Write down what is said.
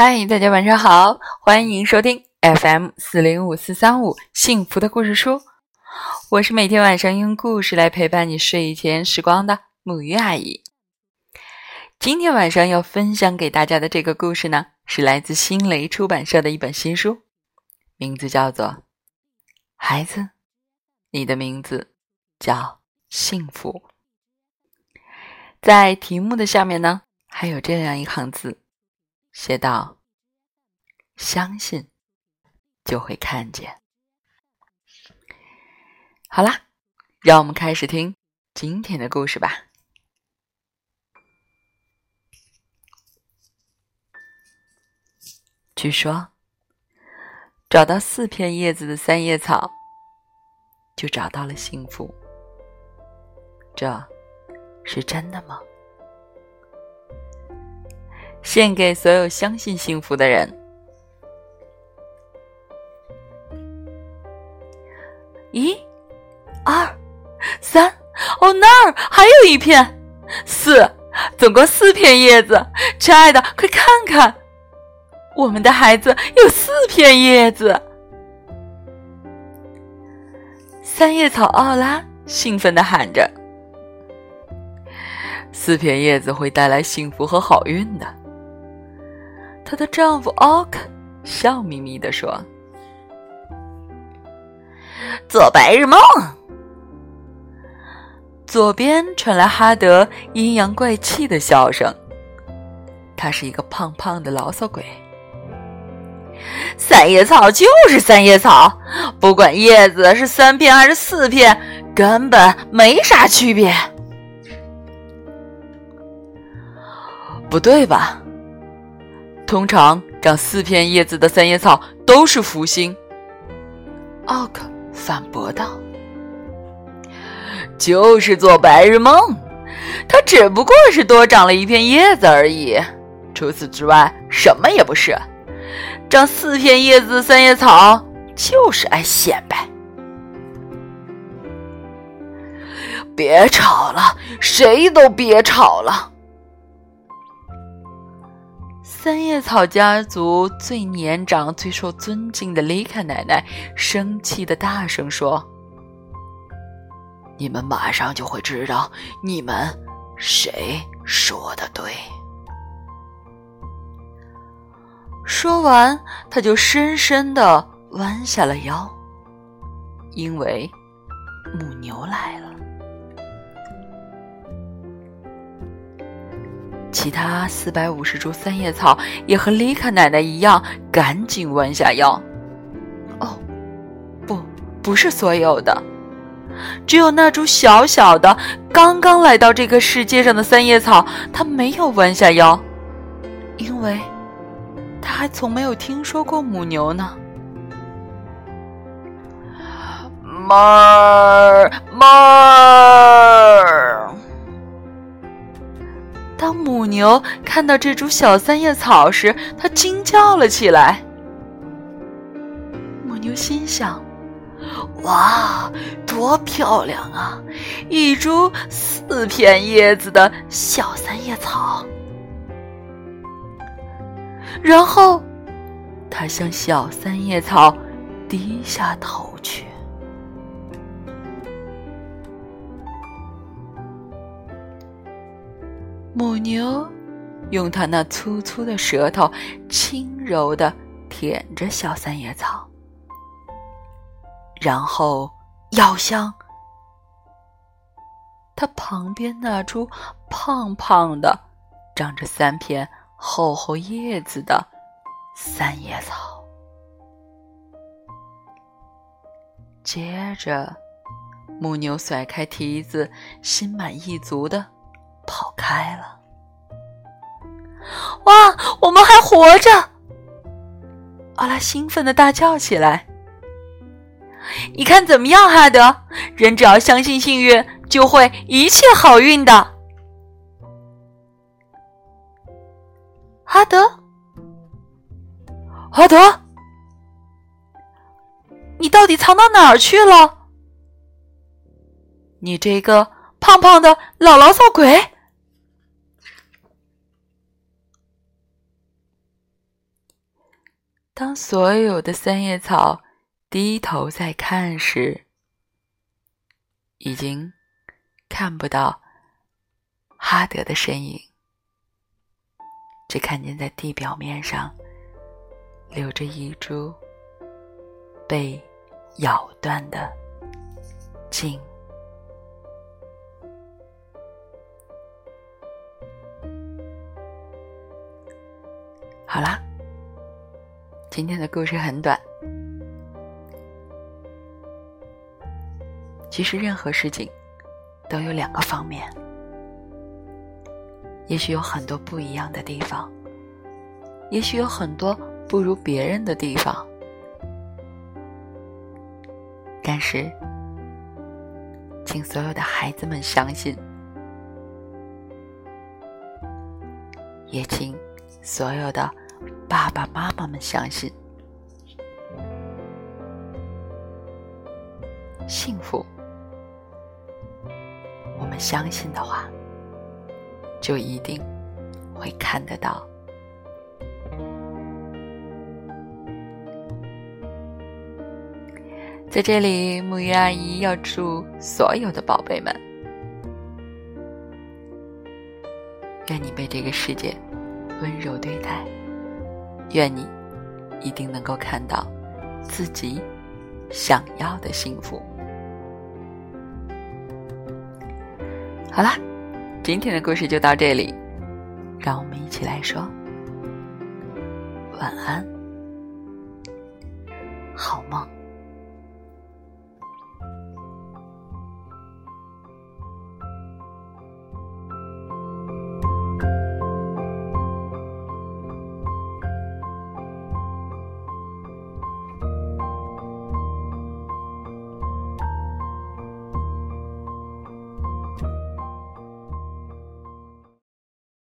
嗨，大家晚上好，欢迎收听 FM 四零五四三五幸福的故事书。我是每天晚上用故事来陪伴你睡前时光的母鱼阿姨。今天晚上要分享给大家的这个故事呢，是来自新蕾出版社的一本新书，名字叫做《孩子，你的名字叫幸福》。在题目的下面呢，还有这样一行字。写道：“相信，就会看见。”好啦，让我们开始听今天的故事吧。据说，找到四片叶子的三叶草，就找到了幸福。这是真的吗？献给所有相信幸福的人。一、二、三，哦，那儿还有一片，四，总共四片叶子。亲爱的，快看看，我们的孩子有四片叶子。三叶草奥拉兴奋的喊着：“四片叶子会带来幸福和好运的。”她的丈夫奥克笑眯眯地说：“做白日梦。”左边传来哈德阴阳怪气的笑声。他是一个胖胖的牢骚鬼。三叶草就是三叶草，不管叶子是三片还是四片，根本没啥区别。不对吧？通常长四片叶子的三叶草都是福星。奥克反驳道：“就是做白日梦，它只不过是多长了一片叶子而已。除此之外，什么也不是。长四片叶子的三叶草就是爱显摆。”别吵了，谁都别吵了。三叶草家族最年长、最受尊敬的丽卡奶奶生气的大声说：“你们马上就会知道，你们谁说的对。”说完，他就深深的弯下了腰，因为母牛来了。其他四百五十株三叶草也和丽卡奶奶一样，赶紧弯下腰。哦，不，不是所有的，只有那株小小的、刚刚来到这个世界上的三叶草，它没有弯下腰，因为它还从没有听说过母牛呢。哞儿，哞儿。当母牛看到这株小三叶草时，它惊叫了起来。母牛心想：“哇，多漂亮啊！一株四片叶子的小三叶草。”然后，它向小三叶草低下头去。母牛用它那粗粗的舌头轻柔的舔着小三叶草，然后咬向它旁边那株胖胖的、长着三片厚厚叶子的三叶草。接着，母牛甩开蹄子，心满意足的。开了！哇，我们还活着！奥拉兴奋的大叫起来。你看怎么样，哈德？人只要相信幸运，就会一切好运的。哈德，哈德，你到底藏到哪儿去了？你这个胖胖的老牢骚鬼！当所有的三叶草低头在看时，已经看不到哈德的身影，只看见在地表面上留着一株被咬断的茎。好啦，今天的故事很短。其实任何事情都有两个方面，也许有很多不一样的地方，也许有很多不如别人的地方，但是，请所有的孩子们相信，也请。所有的爸爸妈妈们相信，幸福。我们相信的话，就一定会看得到。在这里，木鱼阿姨要祝所有的宝贝们，愿你被这个世界。温柔对待，愿你一定能够看到自己想要的幸福。好啦，今天的故事就到这里，让我们一起来说晚安，好梦。